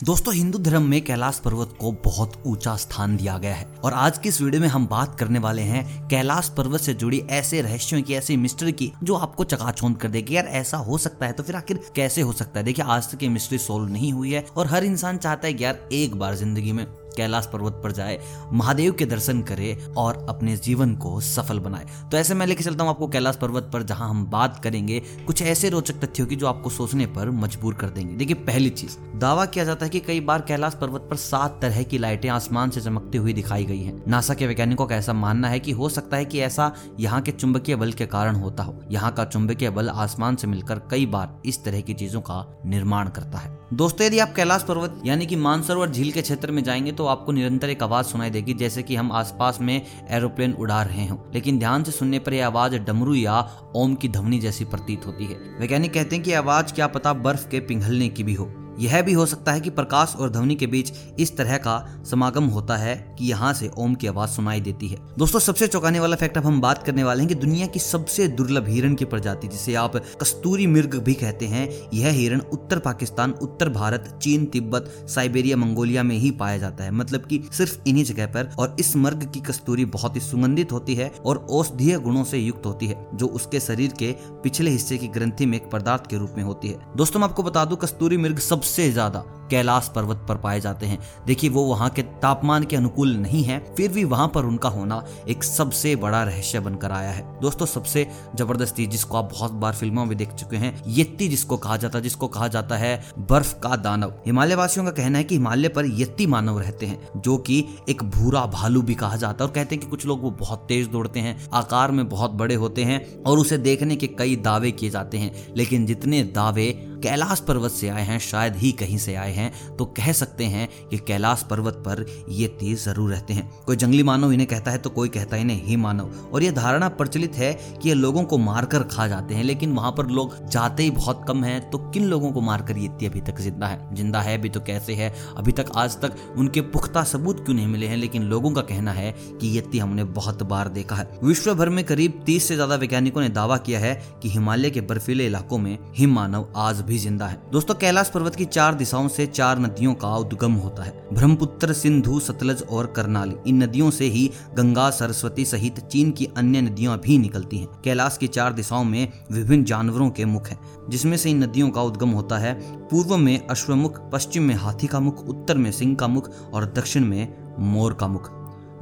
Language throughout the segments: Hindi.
दोस्तों, हिंदू धर्म में कैलाश पर्वत को बहुत ऊँचा स्थान दिया गया है और आज की इस वीडियो में हम बात करने वाले हैं कैलाश पर्वत से जुड़ी ऐसे रहस्यों की, ऐसी मिस्ट्री की, जो आपको चकाचौंध कर देगी। यार, ऐसा हो सकता है तो फिर आखिर कैसे हो सकता है? देखिए, आज तक ये मिस्ट्री सोल्व नहीं हुई है और हर इंसान चाहता है कि यार, एक बार ज़िंदगी में कैलाश पर्वत पर जाए, महादेव के दर्शन करे और अपने जीवन को सफल बनाए। तो ऐसे मैं लेके चलता हूँ आपको कैलाश पर्वत पर, जहाँ हम बात करेंगे, कुछ ऐसे रोचक तथ्यों की जो आपको सोचने पर मजबूर कर देंगे। देखिए, पहली चीज़, दावा किया जाता है कि कई बार कैलाश पर्वत पर सात तरह की लाइटें आसमान से चमकती हुई दिखाई गई हैं। नासा के वैज्ञानिकों का ऐसा मानना है कि हो सकता है कि ऐसा यहाँ के चुंबकीय बल के कारण होता हो। यहाँ का चुंबकीय बल आसमान से मिलकर कई बार इस तरह की चीज़ों का निर्माण करता है। दोस्तों, यदि आप कैलाश पर्वत यानी कि मानसरोवर झील के क्षेत्र में जाएँगे तो आपको निरंतर एक आवाज़ सुनाई देगी, जैसे कि हम आसपास में एरोप्लेन उड़ा रहे हो। लेकिन ध्यान से सुनने पर यह आवाज़ डमरू या ओम की ध्वनि जैसी प्रतीत होती है। वैज्ञानिक कहते हैं कि आवाज़ क्या पता बर्फ़ के पिघलने की भी हो। यह भी हो सकता है कि प्रकाश और ध्वनि के बीच इस तरह का समागम होता है कि यहाँ से ओम की आवाज़ सुनाई देती है। दोस्तों, सबसे चौंकाने वाला फैक्ट अब हम बात करने वाले हैं कि दुनिया की सबसे दुर्लभ हिरण की प्रजाति, जिसे आप कस्तूरी मिर्ग भी कहते हैं, यह हिरण उत्तर पाकिस्तान, उत्तर भारत, चीन, तिब्बत, साइबेरिया, मंगोलिया में ही पाया जाता है। मतलब की सिर्फ़ इन्हीं जगह पर और इस मर्ग की कस्तूरी बहुत ही सुगंधित होती है और औषधीय गुणों से युक्त होती है, जो उसके शरीर के पिछले हिस्से की ग्रंथि में एक पदार्थ के रूप में होती है। दोस्तों, मैं आपको बता दूँ, कस्तूरी मिर्ग सब सबसे ज़्यादा कैलाश पर्वत पर पाए जाते हैं। देखिए, वो वहाँ के तापमान के अनुकूल नहीं है, फिर भी वहाँ पर उनका होना एक सबसे बड़ा रहस्य बनकर आया है। दोस्तों, सबसे ज़बरदस्त जिसको आप बहुत बार फ़िल्मों में देख चुके हैं, यत्ती जिसको कहा जाता है जिसको कहा जाता है बर्फ़ का दानव। हिमालय वासियों का कहना है कि हिमालय पर यत्ती मानव रहते हैं, जो कि एक भूरा भालू भी कहा जाता है। और कहते हैं कि कुछ लोग वो बहुत तेज दौड़ते हैं, आकार में बहुत बड़े होते हैं और उसे देखने के कई दावे किए जाते हैं, लेकिन जितने दावे कैलाश पर्वत से आए हैं, शायद ही कहीं से आए हैं तो कह सकते हैं कि कैलाश पर्वत पर ये तेज ज़रूर रहते हैं। कोई जंगली मानव इन्हें कहता है तो कोई कहता है इन्हें ही मानव। और ये धारणा प्रचलित है कि ये लोगों को मारकर खा जाते हैं, लेकिन वहाँ पर लोग जाते ही बहुत कम है तो किन लोगों को मारकर ये अभी तक ज़िंदा है? ज़िंदा है भी तो कैसे है? अभी तक आज तक उनके पुख्ता सबूत क्यों नहीं मिले हैं? लेकिन लोगों का कहना है कि यत्ती हमने बहुत बार देखा है। विश्व भर में करीब तीस से ज़्यादा वैज्ञानिकों ने दावा किया है कि हिमालय के बर्फीले इलाकों में हिम मानव आज भी ज़िंदा है। दोस्तों, कैलाश पर्वत की चार दिशाओं से चार नदियों का उद्गम होता है। ब्रह्मपुत्र, सिंधु, सतलज और करनाली, इन नदियों से ही गंगा, सरस्वती सहित चीन की अन्य नदियाँ भी निकलती हैं। कैलाश की चार दिशाओं में विभिन्न जानवरों के मुख हैं, जिसमें से इन नदियों का उद्गम होता है पूर्व में अश्वमुख, पश्चिम में हाथी का मुख, उत्तर में सिंह का मुख और दक्षिण में मोर का मुख।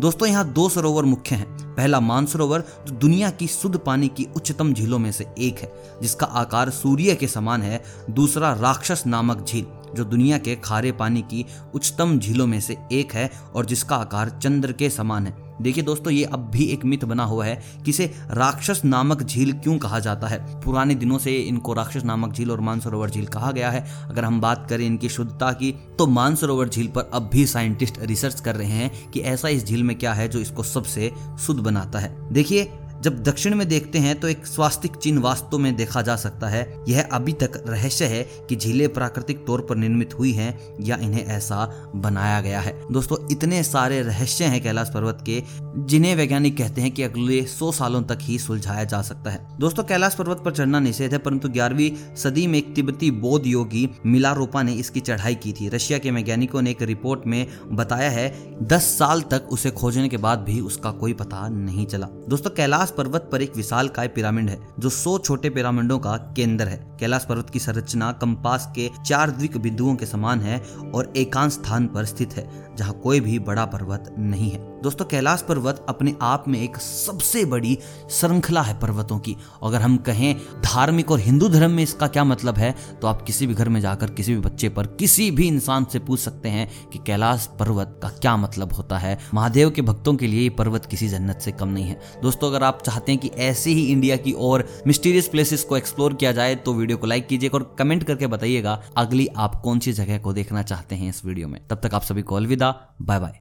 दोस्तों, यहाँ दो सरोवर मुख्य हैं। पहला मानसरोवर जो दुनिया की शुद्ध पानी की उच्चतम झीलों में से एक है, जिसका आकार सूर्य के समान है। दूसरा राक्षस नामक झील। जो दुनिया के खारे पानी की उच्चतम झीलों में से एक है और जिसका आकार चंद्र के समान है। देखिए दोस्तों, ये अब भी एक मिथ बना हुआ है कि इसे राक्षस नामक झील क्यों कहा जाता है। पुराने दिनों से इनको राक्षस नामक झील और मानसरोवर झील कहा गया है। अगर हम बात करें इनकी शुद्धता की तो मानसरोवर झील पर अब भी साइंटिस्ट रिसर्च कर रहे हैं कि ऐसा इस झील में क्या है जो इसको सबसे शुद्ध बनाता है। देखिए जब दक्षिण में देखते हैं तो एक स्वास्तिक चिन्ह वास्तव में देखा जा सकता है। यह अभी तक रहस्य है कि झीलें प्राकृतिक तौर पर निर्मित हुई हैं या इन्हें ऐसा बनाया गया है। दोस्तों, इतने सारे रहस्य हैं कैलाश पर्वत के, जिन्हें वैज्ञानिक कहते हैं कि अगले सौ सालों तक ही सुलझाया जा सकता है। दोस्तों, कैलाश पर्वत पर चढ़ना निषेध है, परंतु ग्यारहवीं सदी में एक तिब्बती बौद्ध योगी मिलारोपा ने इसकी चढ़ाई की थी। रशिया के वैज्ञानिकों ने एक रिपोर्ट में बताया है, दस साल तक उसे खोजने के बाद भी उसका कोई पता नहीं चला। दोस्तों, कैलाश पर्वत पर एक विशाल काय पिरामिड है, जो सौ छोटे पिरामिडों का केंद्र है। कैलाश पर्वत की संरचना कंपास के चार द्विक बिंदुओं के समान है और एकांत स्थान पर स्थित है, जहाँ कोई भी बड़ा पर्वत नहीं है। दोस्तों, कैलाश पर्वत अपने आप में एक सबसे बड़ी श्रृंखला है पर्वतों की। अगर हम कहें धार्मिक और हिंदू धर्म में इसका क्या मतलब है तो आप किसी भी घर में जाकर किसी भी बच्चे पर किसी भी इंसान से पूछ सकते हैं कि कैलाश पर्वत का क्या मतलब होता है। महादेव के भक्तों के लिए ये पर्वत किसी जन्नत से कम नहीं है। दोस्तों, अगर आप चाहते हैं कि ऐसे ही इंडिया की और मिस्टीरियस प्लेसेस को एक्सप्लोर किया जाए तो वीडियो को लाइक कीजिएगा और कमेंट करके बताइएगा, अगली आप कौन सी जगह को देखना चाहते हैं इस वीडियो में। तब तक आप सभी को अलविदा बाय बाय